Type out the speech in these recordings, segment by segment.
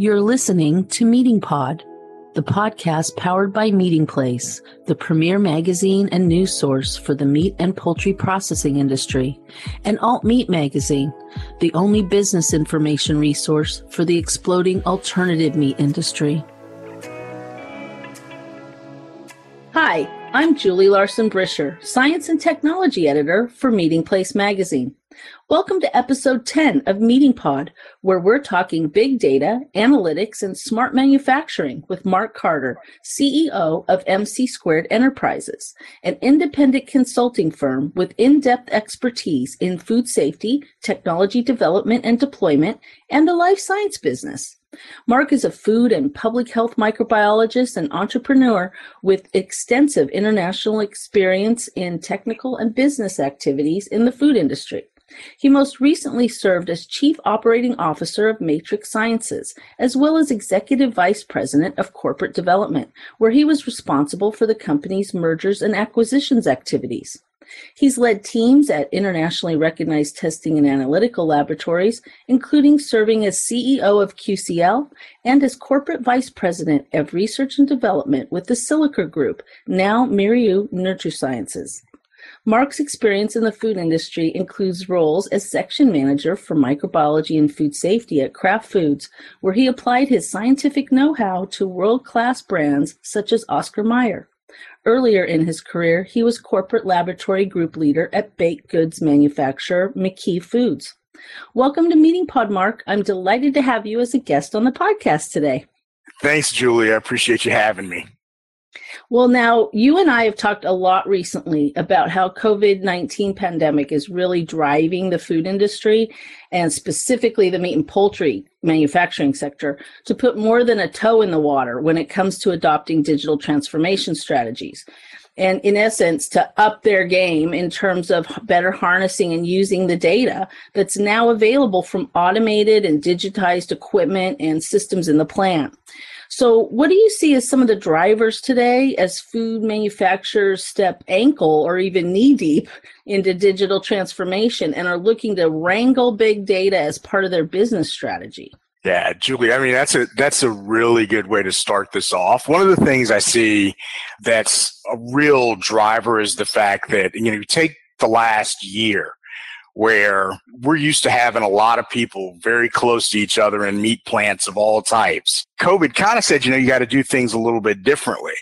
You're listening to Meating Pod, the podcast powered by Meating Place, the premier magazine and news source for the meat and poultry processing industry, and Alt Meat Magazine, the only business information resource for the exploding alternative meat industry. Hi, I'm Julie Larson Bricher, Science and Technology Editor for Meating Place Magazine. Welcome to episode 10 of Meating Pod, where we're talking big data, analytics, and smart manufacturing with Mark Carter, CEO of MC Squared Enterprises, an independent consulting firm with in depth expertise in food safety, technology development and deployment, and the life science business. Mark is a food and public health microbiologist and entrepreneur with extensive international experience in technical and business activities in the food industry. He most recently served as Chief Operating Officer of Matrix Sciences, as well as Executive Vice President of Corporate Development, where he was responsible for the company's mergers and acquisitions activities. He's led teams at internationally recognized testing and analytical laboratories, including serving as CEO of QCL and as Corporate Vice President of Research and Development with the Silliker Group, now Mérieux NutriSciences. Mark's experience in the food industry includes roles as section manager for microbiology and food safety at Kraft Foods, where he applied his scientific know how to world class brands such as Oscar Mayer. Earlier in his career, he was corporate laboratory group leader at baked goods manufacturer McKee Foods. Welcome to Meating Pod, Mark. I'm delighted to have you as a guest on the podcast today. Thanks, Julie. I appreciate you having me. Well, now you and I have talked a lot recently about how COVID-19 pandemic is really driving the food industry and specifically the meat and poultry manufacturing sector to put more than a toe in the water when it comes to adopting digital transformation strategies. And in essence, to up their game in terms of better harnessing and using the data that's now available from automated and digitized equipment and systems in the plant. So, what do you see as some of the drivers today as food manufacturers step ankle or even knee deep into digital transformation and are looking to wrangle big data as part of their business strategy? Yeah, Julie, I mean that's a that's a really good way to start this off. One of the things I see that's a real driver is the fact that you know you take the last year where we're used to having a lot of people very close to each other in meat plants of all types. COVID kind of said, you know, you got to do things a little bit differently.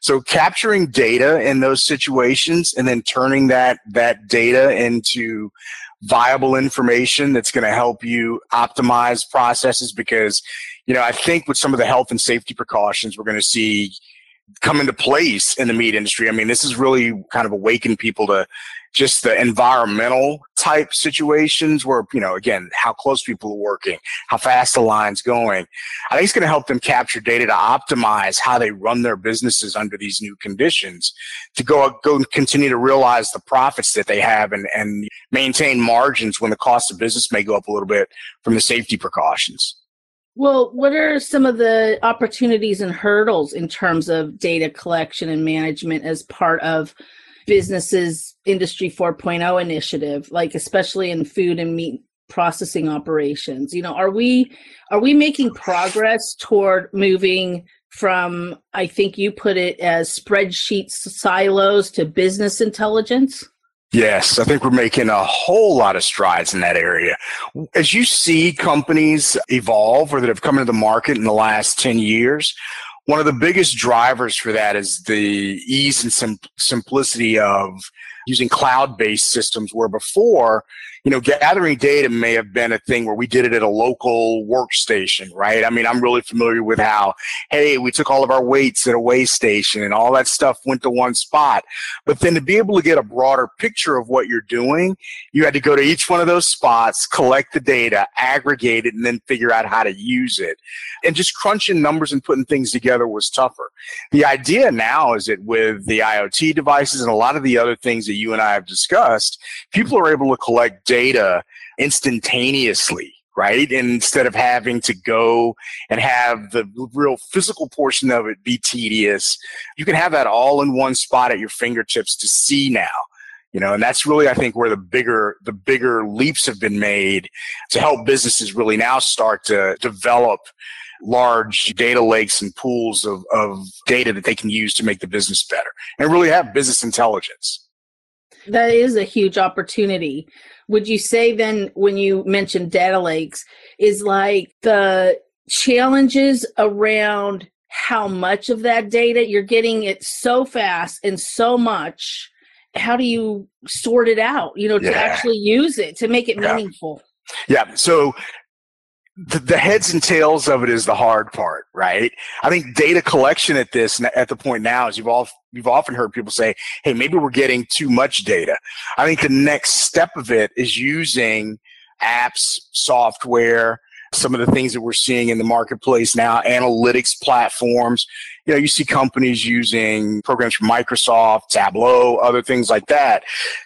So capturing data in those situations and then turning that, that data into viable information that's going to help you optimize processes because, you know, I think with some of the health and safety precautions we're going to see come into place in the meat industry. I mean, this has really kind of awakened people to just the environmental type situations where, you know, again, how close people are working, how fast the line's going. I think it's going to help them capture data to optimize how they run their businesses under these new conditions to go, go and continue to realize the profits that they have and, and maintain margins when the cost of business may go up a little bit from the safety precautions. Well, what are some of the opportunities and hurdles in terms of data collection and management as part of businesses industry 4.0 initiative like especially in food and meat processing operations you know are we are we making progress toward moving from i think you put it as spreadsheet silos to business intelligence Yes, I think we're making a whole lot of strides in that area. As you see companies evolve or that have come into the market in the last 10 years, one of the biggest drivers for that is the ease and sim- simplicity of using cloud-based systems where before you know, gathering data may have been a thing where we did it at a local workstation, right? I mean, I'm really familiar with how, hey, we took all of our weights at a weigh station and all that stuff went to one spot. But then to be able to get a broader picture of what you're doing, you had to go to each one of those spots, collect the data, aggregate it, and then figure out how to use it. And just crunching numbers and putting things together was tougher. The idea now is that with the IoT devices and a lot of the other things that you and I have discussed, people are able to collect data instantaneously right? And instead of having to go and have the real physical portion of it be tedious, you can have that all in one spot at your fingertips to see now. You know, and that's really, I think, where the bigger, the bigger leaps have been made to help businesses really now start to develop large data lakes and pools of, of data that they can use to make the business better and really have business intelligence. That is a huge opportunity. Would you say then, when you mentioned data lakes, is like the challenges around how much of that data you're getting it so fast and so much? How do you sort it out, you know, to yeah. actually use it to make it yeah. meaningful? Yeah. So the, the, heads and tails of it is the hard part, right? I think data collection at this at the point now is you've all you've often heard people say, "Hey, maybe we're getting too much data." I think the next step of it is using apps, software, some of the things that we're seeing in the marketplace now, analytics platforms. You know, you see companies using programs from Microsoft, Tableau, other things like that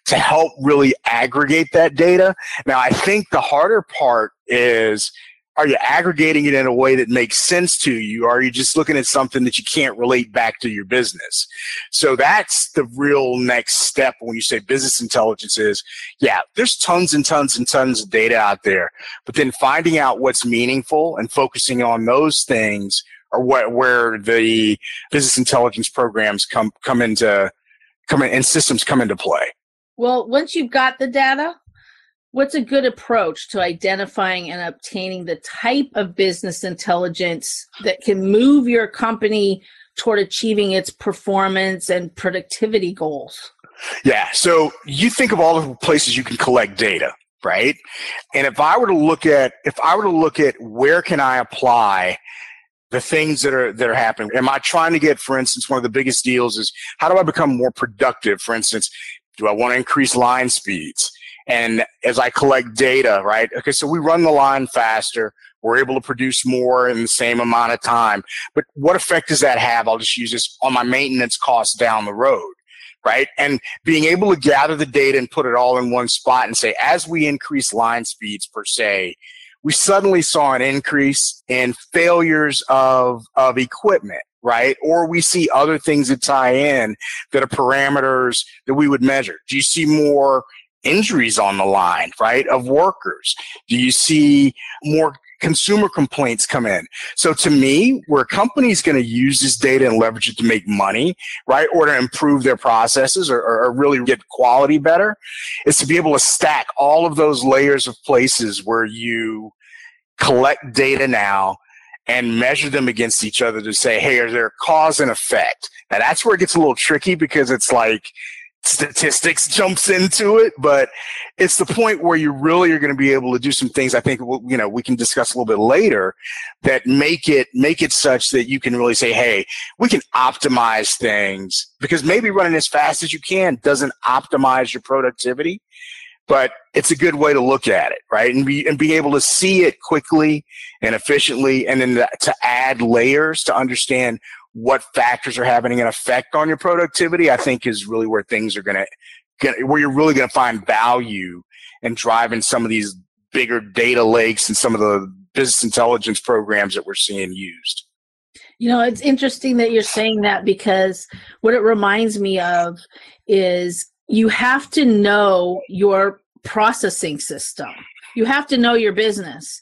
to help really aggregate that data. Now, I think the harder part is are you aggregating it in a way that makes sense to you? Or are you just looking at something that you can't relate back to your business? So that's the real next step when you say business intelligence is, yeah, there's tons and tons and tons of data out there, but then finding out what's meaningful and focusing on those things are what, where the business intelligence programs come, come into, come in and systems come into play. Well, once you've got the data, what's a good approach to identifying and obtaining the type of business intelligence that can move your company toward achieving its performance and productivity goals? Yeah. So you think of all the places you can collect data, right? And if I were to look at if I were to look at where can I apply the things that are that are happening. Am I trying to get, for instance, one of the biggest deals is how do I become more productive? For instance, do I want to increase line speeds? And as I collect data, right? Okay, so we run the line faster. We're able to produce more in the same amount of time. But what effect does that have? I'll just use this on my maintenance costs down the road, right? And being able to gather the data and put it all in one spot and say, as we increase line speeds per se, we suddenly saw an increase in failures of, of equipment right? Or we see other things that tie in that are parameters that we would measure. Do you see more injuries on the line, right, of workers? Do you see more consumer complaints come in? So to me, where a company is going to use this data and leverage it to make money, right, or to improve their processes or, or really get quality better, is to be able to stack all of those layers of places where you collect data now and measure them against each other to say, hey, are there cause and effect? Now that's where it gets a little tricky because it's like statistics jumps into it, but it's the point where you really are going to be able to do some things. I think you know we can discuss a little bit later that make it make it such that you can really say, "Hey, we can optimize things." Because maybe running as fast as you can doesn't optimize your productivity, but it's a good way to look at it, right? And be and be able to see it quickly and efficiently, and then to add layers to understand what factors are having an effect on your productivity, I think is really where things are going to, where you're really going to find value and driving some of these bigger data lakes and some of the business intelligence programs that we're seeing used. You know, it's interesting that you're saying that because what it reminds me of is you have to know your processing system. You have to know your business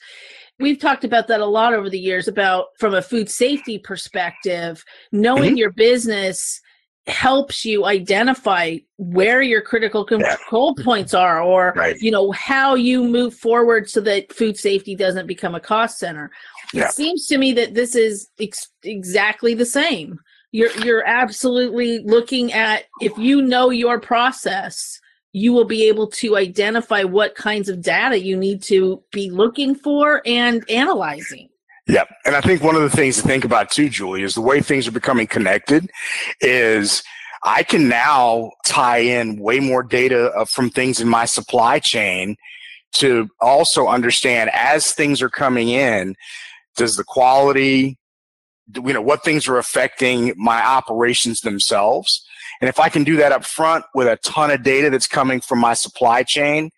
we've talked about that a lot over the years about from a food safety perspective knowing mm-hmm. your business helps you identify where your critical control yeah. points are or right. you know how you move forward so that food safety doesn't become a cost center yeah. it seems to me that this is ex- exactly the same you're you're absolutely looking at if you know your process you will be able to identify what kinds of data you need to be looking for and analyzing. Yeah. And I think one of the things to think about too, Julie, is the way things are becoming connected is I can now tie in way more data uh, from things in my supply chain to also understand as things are coming in, does the quality, you know, what things are affecting my operations themselves? And if I can do that up front with a ton of data that's coming from my supply chain,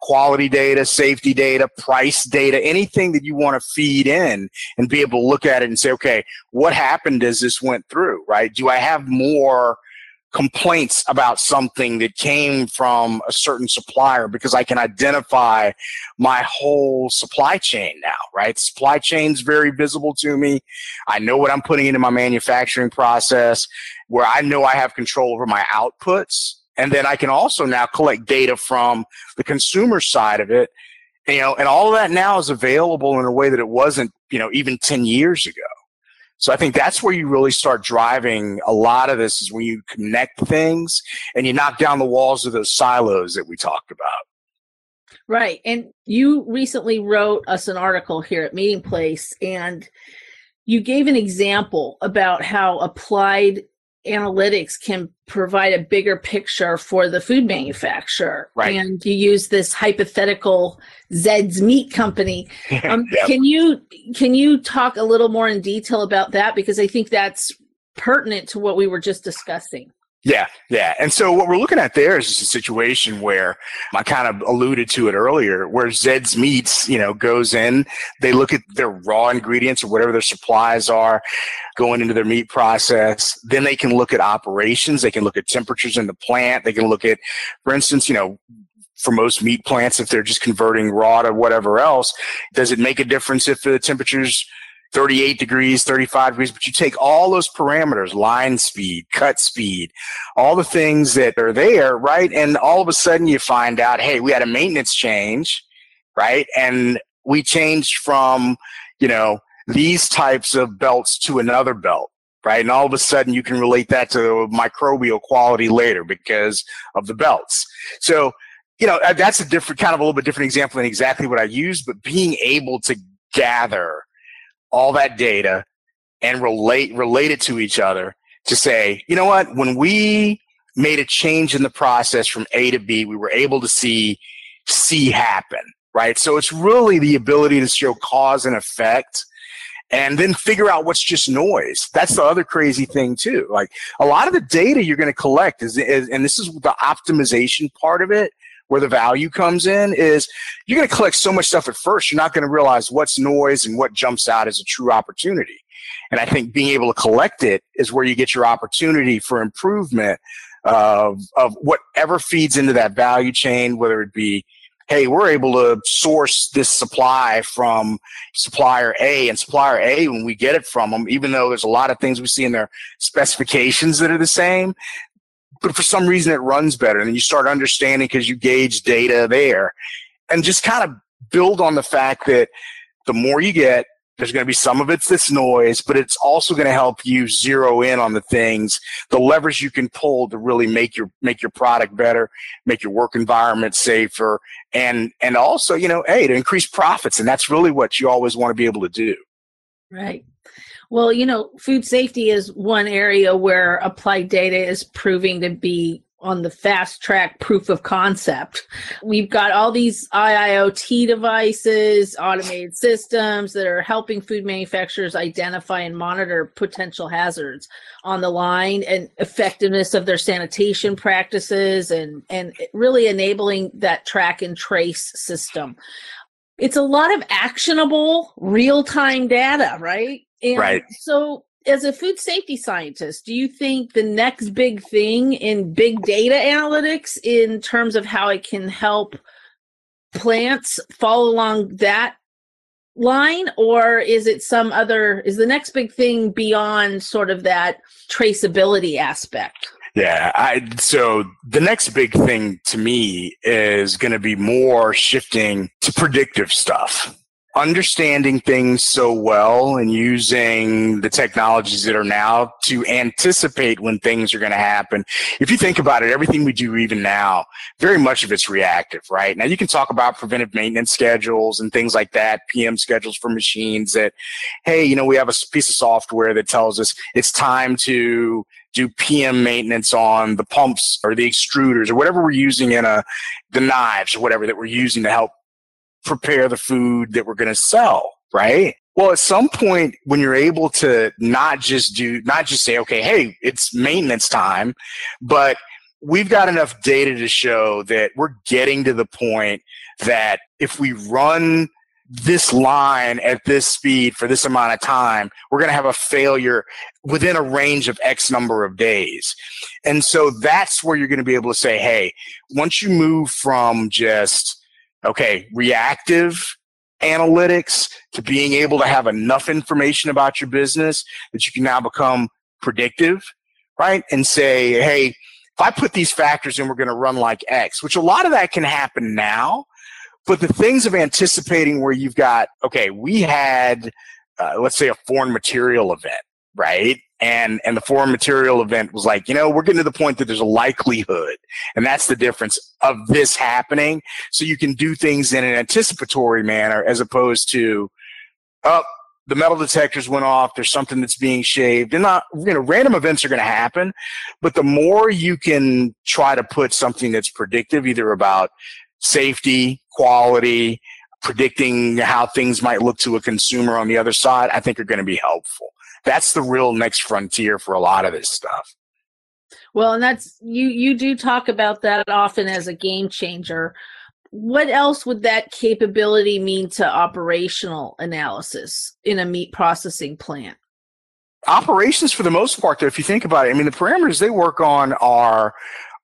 quality data, safety data, price data, anything that you want to feed in and be able to look at it and say, okay, what happened as this went through, right? Do I have more complaints about something that came from a certain supplier because I can identify my whole supply chain now, right? Supply chain's very visible to me. I know what I'm putting into my manufacturing process where I know I have control over my outputs. And then I can also now collect data from the consumer side of it. You know, and all of that now is available in a way that it wasn't, you know, even 10 years ago. So I think that's where you really start driving a lot of this is when you connect things and you knock down the walls of those silos that we talked about. Right. And you recently wrote us an article here at Meating Place and you gave an example about how applied analytics can provide a bigger picture for the food manufacturer. Right. And you use this hypothetical Zed's Meat Company. Um, yep. Can you can you talk a little more in detail about that because I think that's pertinent to what we were just discussing. Yeah, yeah. And so what we're looking at there is just a situation where I kind of alluded to it earlier, where Zed's Meats, you know, goes in, they look at their raw ingredients or whatever their supplies are going into their meat process. Then they can look at operations. They can look at temperatures in the plant. They can look at, for instance, you know, for most meat plants, if they're just converting raw to whatever else, does it make a difference if the temperatures 38 degrees, 35 degrees, but you take all those parameters, line speed, cut speed, all the things that are there, right? And all of a sudden you find out, hey, we had a maintenance change, right? And we changed from, you know, these types of belts to another belt, right? And all of a sudden you can relate that to microbial quality later because of the belts. So, you know, uh, that's a different kind of a little bit different example than exactly what I used, but being able to gather all that data and relate relate it to each other to say, you know what, when we made a change in the process from A to B, we were able to see C happen, right? So it's really the ability to show cause and effect and then figure out what's just noise. That's the other crazy thing too. Like a lot of the data you're going to collect is, is, and this is the optimization part of it, where the value comes in is you're going to collect so much stuff at first, you're not going to realize what's noise and what jumps out as a true opportunity. And I think being able to collect it is where you get your opportunity for improvement of, of whatever feeds into that value chain, whether it be, hey, we're able to source this supply from supplier A and supplier A when we get it from them, even though there's a lot of things we see in their specifications that are the same, but for some reason it runs better. And you start understanding because you gauge data there and just kind of build on the fact that the more you get, there's going to be some of it's this noise, but it's also going to help you zero in on the things, the levers you can pull to really make your make your product better, make your work environment safer, and and also, you know, hey, to increase profits. And that's really what you always want to be able to do. Right. Well, you know, food safety is one area where applied data is proving to be on the fast track proof of concept. We've got all these IIoT devices, automated systems that are helping food manufacturers identify and monitor potential hazards on the line and effectiveness of their sanitation practices and, and really enabling that track and trace system. It's a lot of actionable real time data, right? And right. So, as a food safety scientist, do you think the next big thing in big data analytics, in terms of how it can help plants follow along that line, or is it some other? Is the next big thing beyond sort of that traceability aspect? Yeah, I so the next big thing to me is going to be more shifting to predictive stuff understanding things so well and using the technologies that are now to anticipate when things are going to happen. If you think about it, everything we do even now, very much of it's reactive, right? Now you can talk about preventive maintenance schedules and things like that, PM schedules for machines that, hey, you know, we have a piece of software that tells us it's time to do PM maintenance on the pumps or the extruders or whatever we're using in a, the knives or whatever that we're using to help prepare the food that we're going to sell, right? Well, at some point, when you're able to not just do, not just say, okay, hey, it's maintenance time, but we've got enough data to show that we're getting to the point that if we run this line at this speed for this amount of time, we're going to have a failure within a range of X number of days. And so that's where you're going to be able to say, hey, once you move from just, okay, reactive analytics to being able to have enough information about your business that you can now become predictive, right? And say, hey, if I put these factors in, we're going to run like X, which a lot of that can happen now. But the things of anticipating where you've got, okay, we had, uh, let's say, a foreign material event, right? And and the foreign material event was like, you know, we're getting to the point that there's a likelihood, and that's the difference of this happening. So you can do things in an anticipatory manner as opposed to, oh, the metal detectors went off. There's something that's being shaved, and not you know, random events are going to happen. But the more you can try to put something that's predictive, either about safety, quality, predicting how things might look to a consumer on the other side, I think are going to be helpful. That's the real next frontier for a lot of this stuff. Well, and that's you you do talk about that often as a game changer. What else would that capability mean to operational analysis in a meat processing plant? Operations for the most part, though, if you think about it, I mean the parameters they work on are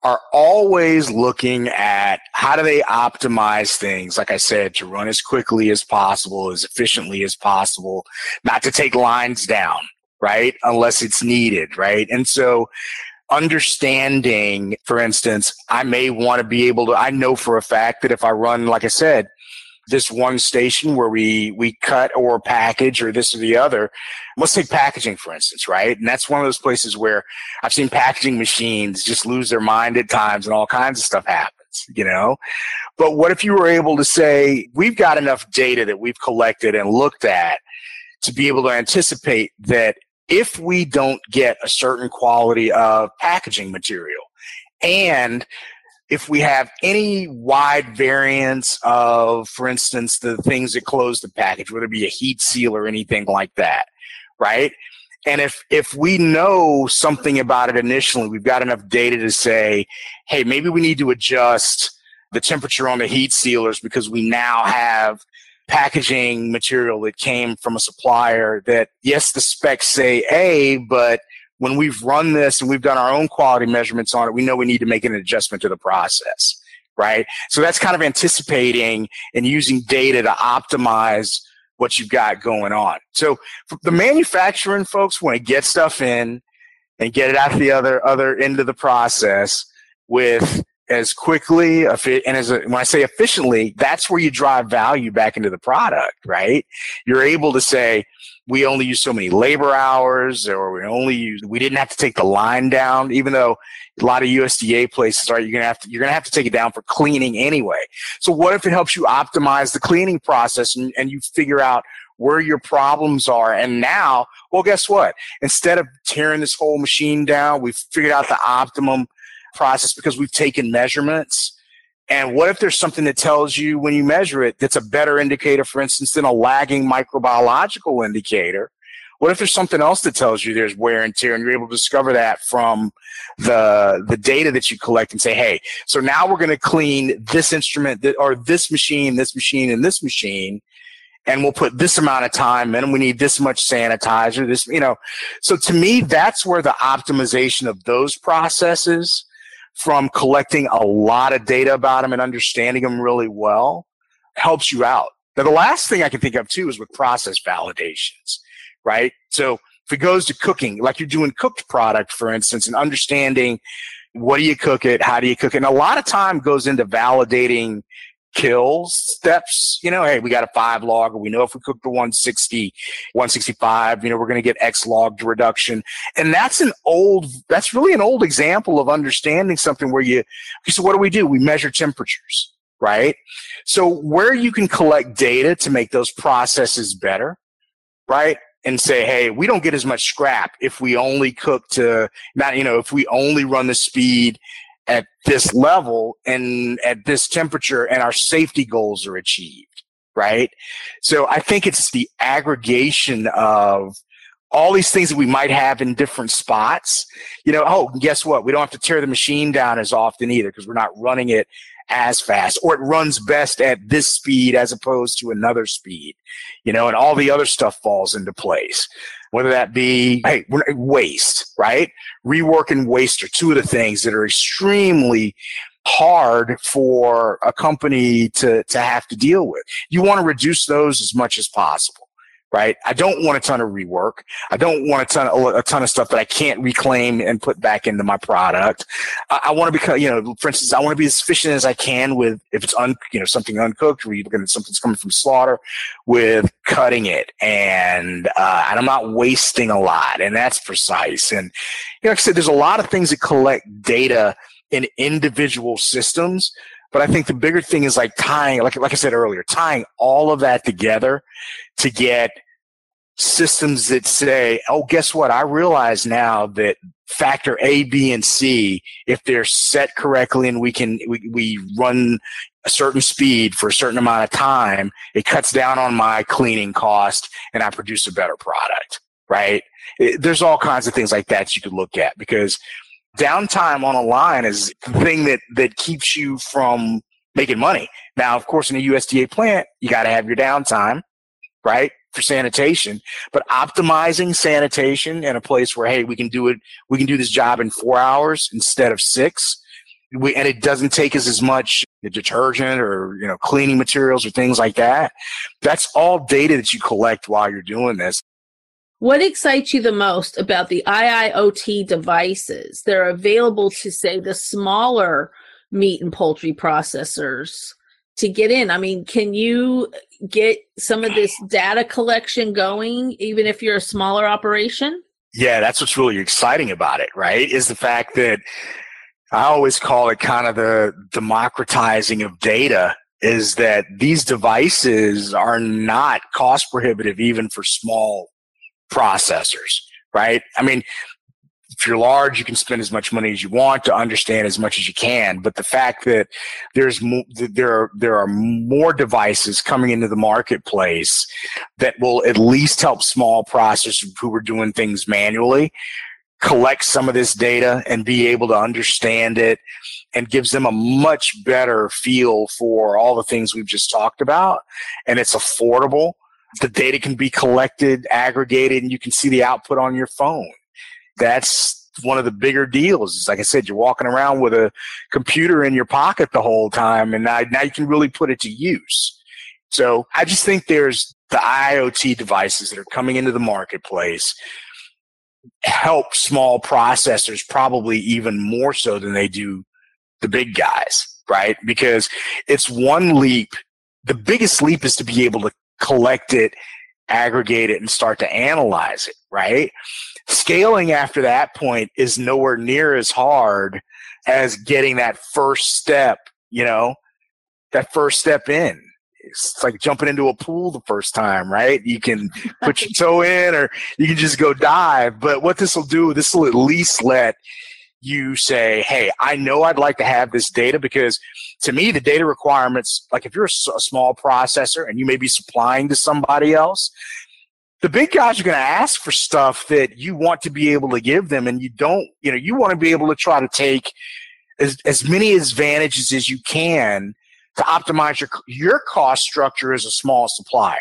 are always looking at how do they optimize things, like I said, to run as quickly as possible, as efficiently as possible, not to take lines down, right? Unless it's needed, right? And so understanding, for instance, I may want to be able to, I know for a fact that if I run, like I said, this one station where we we cut or package or this or the other. Let's take packaging for instance, right? And that's one of those places where I've seen packaging machines just lose their mind at times and all kinds of stuff happens, you know? But what if you were able to say, we've got enough data that we've collected and looked at to be able to anticipate that if we don't get a certain quality of packaging material and if we have any wide variance of, for instance, the things that close the package, whether it be a heat seal or anything like that, right? And if if we know something about it initially, we've got enough data to say, hey, maybe we need to adjust the temperature on the heat sealers because we now have packaging material that came from a supplier that yes, the specs say A, but when we've run this and we've done our own quality measurements on it, we know we need to make an adjustment to the process, right? So that's kind of anticipating and using data to optimize what you've got going on. So the manufacturing folks want to get stuff in and get it out the other other end of the process with as quickly and as when I say efficiently, that's where you drive value back into the product, right? You're able to say, we only use so many labor hours or we only use we didn't have to take the line down even though a lot of USDA places are you're gonna have to you're gonna have to take it down for cleaning anyway. So what if it helps you optimize the cleaning process and, and you figure out where your problems are? And now well guess what? Instead of tearing this whole machine down we've figured out the optimum process because we've taken measurements and what if there's something that tells you when you measure it that's a better indicator, for instance, than a lagging microbiological indicator? What if there's something else that tells you there's wear and tear and you're able to discover that from the the data that you collect and say, hey, so now we're going to clean this instrument that, or this machine, this machine, and this machine, and we'll put this amount of time and we need this much sanitizer, this, you know. So to me, that's where the optimization of those processes from collecting a lot of data about them and understanding them really well helps you out. Now, the last thing I can think of too is with process validations, right? So if it goes to cooking, like you're doing cooked product, for instance, and understanding what do you cook it, how do you cook it, and a lot of time goes into validating kills steps. You know, hey, we got a five log, we know if we cook the 160, 165, you know, we're going to get X logged reduction. And that's an old, that's really an old example of understanding something where you, so what do we do? We measure temperatures, right? So where you can collect data to make those processes better, right? and say, hey, we don't get as much scrap if we only cook to not, you know, if we only run the speed at this level and at this temperature and our safety goals are achieved, right? So I think it's the aggregation of all these things that we might have in different spots. You know, oh, guess what? We don't have to tear the machine down as often either because we're not running it as fast or it runs best at this speed as opposed to another speed, you know, and all the other stuff falls into place. Whether that be, hey, waste, right? Rework and waste are two of the things that are extremely hard for a company to, to have to deal with. You want to reduce those as much as possible right? I don't want a ton of rework. I don't want a ton of, a ton of stuff that I can't reclaim and put back into my product. I, I want to become, you know, for instance, I want to be as efficient as I can with if it's un, you know, something uncooked or looking at something's coming from slaughter with cutting it and, uh, and I'm not wasting a lot and that's precise. And, you know, like I said, there's a lot of things that collect data in individual systems but I think the bigger thing is like tying, like, like I said earlier, tying all of that together to get systems that say, oh, guess what? I realize now that factor A, B, and C, if they're set correctly and we can, we, we run a certain speed for a certain amount of time, it cuts down on my cleaning cost and I produce a better product, right? It, there's all kinds of things like that you could look at because downtime on a line is the thing that that keeps you from making money. Now, of course, in a USDA plant, you got to have your downtime, right? For sanitation, but optimizing sanitation in a place where, hey, we can do it, we can do this job in four hours instead of six. We, and it doesn't take us as much detergent or, you know, cleaning materials or things like that. That's all data that you collect while you're doing this. What excites you the most about the IIoT devices? They're available to, say, the smaller meat and poultry processors to get in. I mean, can you get some of this data collection going, even if you're a smaller operation? Yeah, that's what's really exciting about it, right? Is the fact that I always call it kind of the democratizing of data is that these devices are not cost prohibitive even for small processors, right? I mean, if you're large, you can spend as much money as you want to understand as much as you can. But the fact that there's mo- there are there are more devices coming into the marketplace that will at least help small processors who are doing things manually collect some of this data and be able to understand it and gives them a much better feel for all the things we've just talked about and it's affordable the data can be collected, aggregated, and you can see the output on your phone. That's one of the bigger deals. Like I said, you're walking around with a computer in your pocket the whole time, and now, now you can really put it to use. So I just think there's the IoT devices that are coming into the marketplace help small processors probably even more so than they do the big guys, right? Because it's one leap. The biggest leap is to be able to collect it, aggregate it, and start to analyze it, right? Scaling after that point is nowhere near as hard as getting that first step, you know, that first step in. It's like jumping into a pool the first time, right? You can put your toe in or you can just go dive. But what this will do, this will at least let you say, Hey, I know I'd like to have this data because to me, the data requirements, like if you're a, small processor and you may be supplying to somebody else, the big guys are going to ask for stuff that you want to be able to give them and you don't, you know, you want to be able to try to take as, as many advantages as you can to optimize your, your cost structure as a small supplier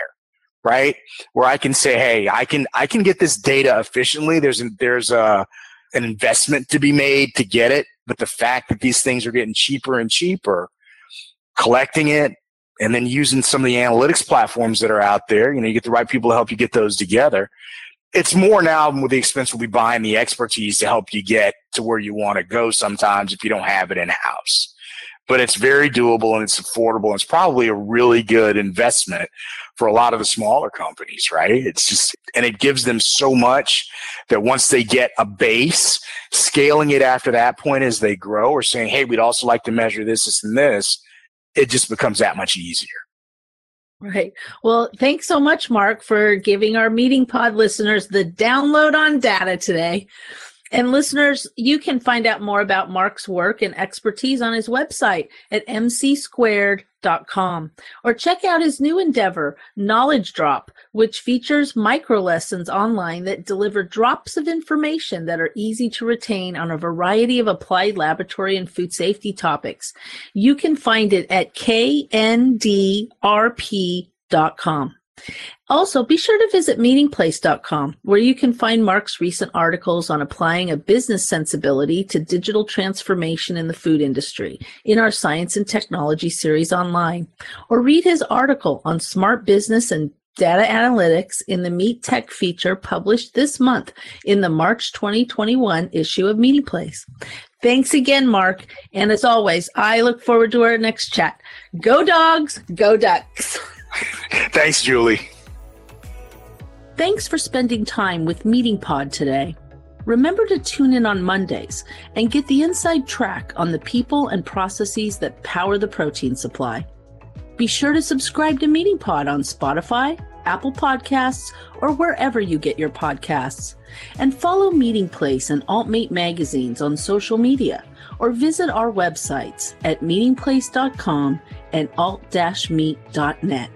right? Where i can say hey i can i can get this data efficiently. There's a, there's a an investment to be made to get it. But the fact that these things are getting cheaper and cheaper, collecting it and then using some of the analytics platforms that are out there, you know, you get the right people to help you get those together. It's more now with the expense will be buying the expertise to help you get to where you want to go sometimes if you don't have it in house but it's very doable and it's affordable. And it's probably a really good investment for a lot of the smaller companies, right? It's just, and it gives them so much that once they get a base, scaling it after that point as they grow or saying, Hey, we'd also like to measure this, this, and this, it just becomes that much easier. Right. Well, thanks so much, Mark, for giving our meating pod listeners the download on data today. And listeners, you can find out more about Mark's work and expertise on his website at mcsquared.com or check out his new endeavor, Knowledge Drop, which features micro lessons online that deliver drops of information that are easy to retain on a variety of applied laboratory and food safety topics. You can find it at kndrap.com. Also, be sure to visit meatingplace.com, where you can find Mark's recent articles on applying a business sensibility to digital transformation in the food industry in our Science and Technology series online, or read his article on smart business and data analytics in the Meet Tech feature published this month in the March 2021 issue of Meating Place. Thanks again, Mark. And as always, I look forward to our next chat. Go dogs, go ducks. Thanks, Julie. Thanks for spending time with Meating Pod today. Remember to tune in on Mondays and get the inside track on the people and processes that power the protein supply. Be sure to subscribe to Meating Pod on Spotify, Apple Podcasts, or wherever you get your podcasts. And follow Meating Place and AltMeat magazines on social media or visit our websites at meatingplace.com and alt-meat.net.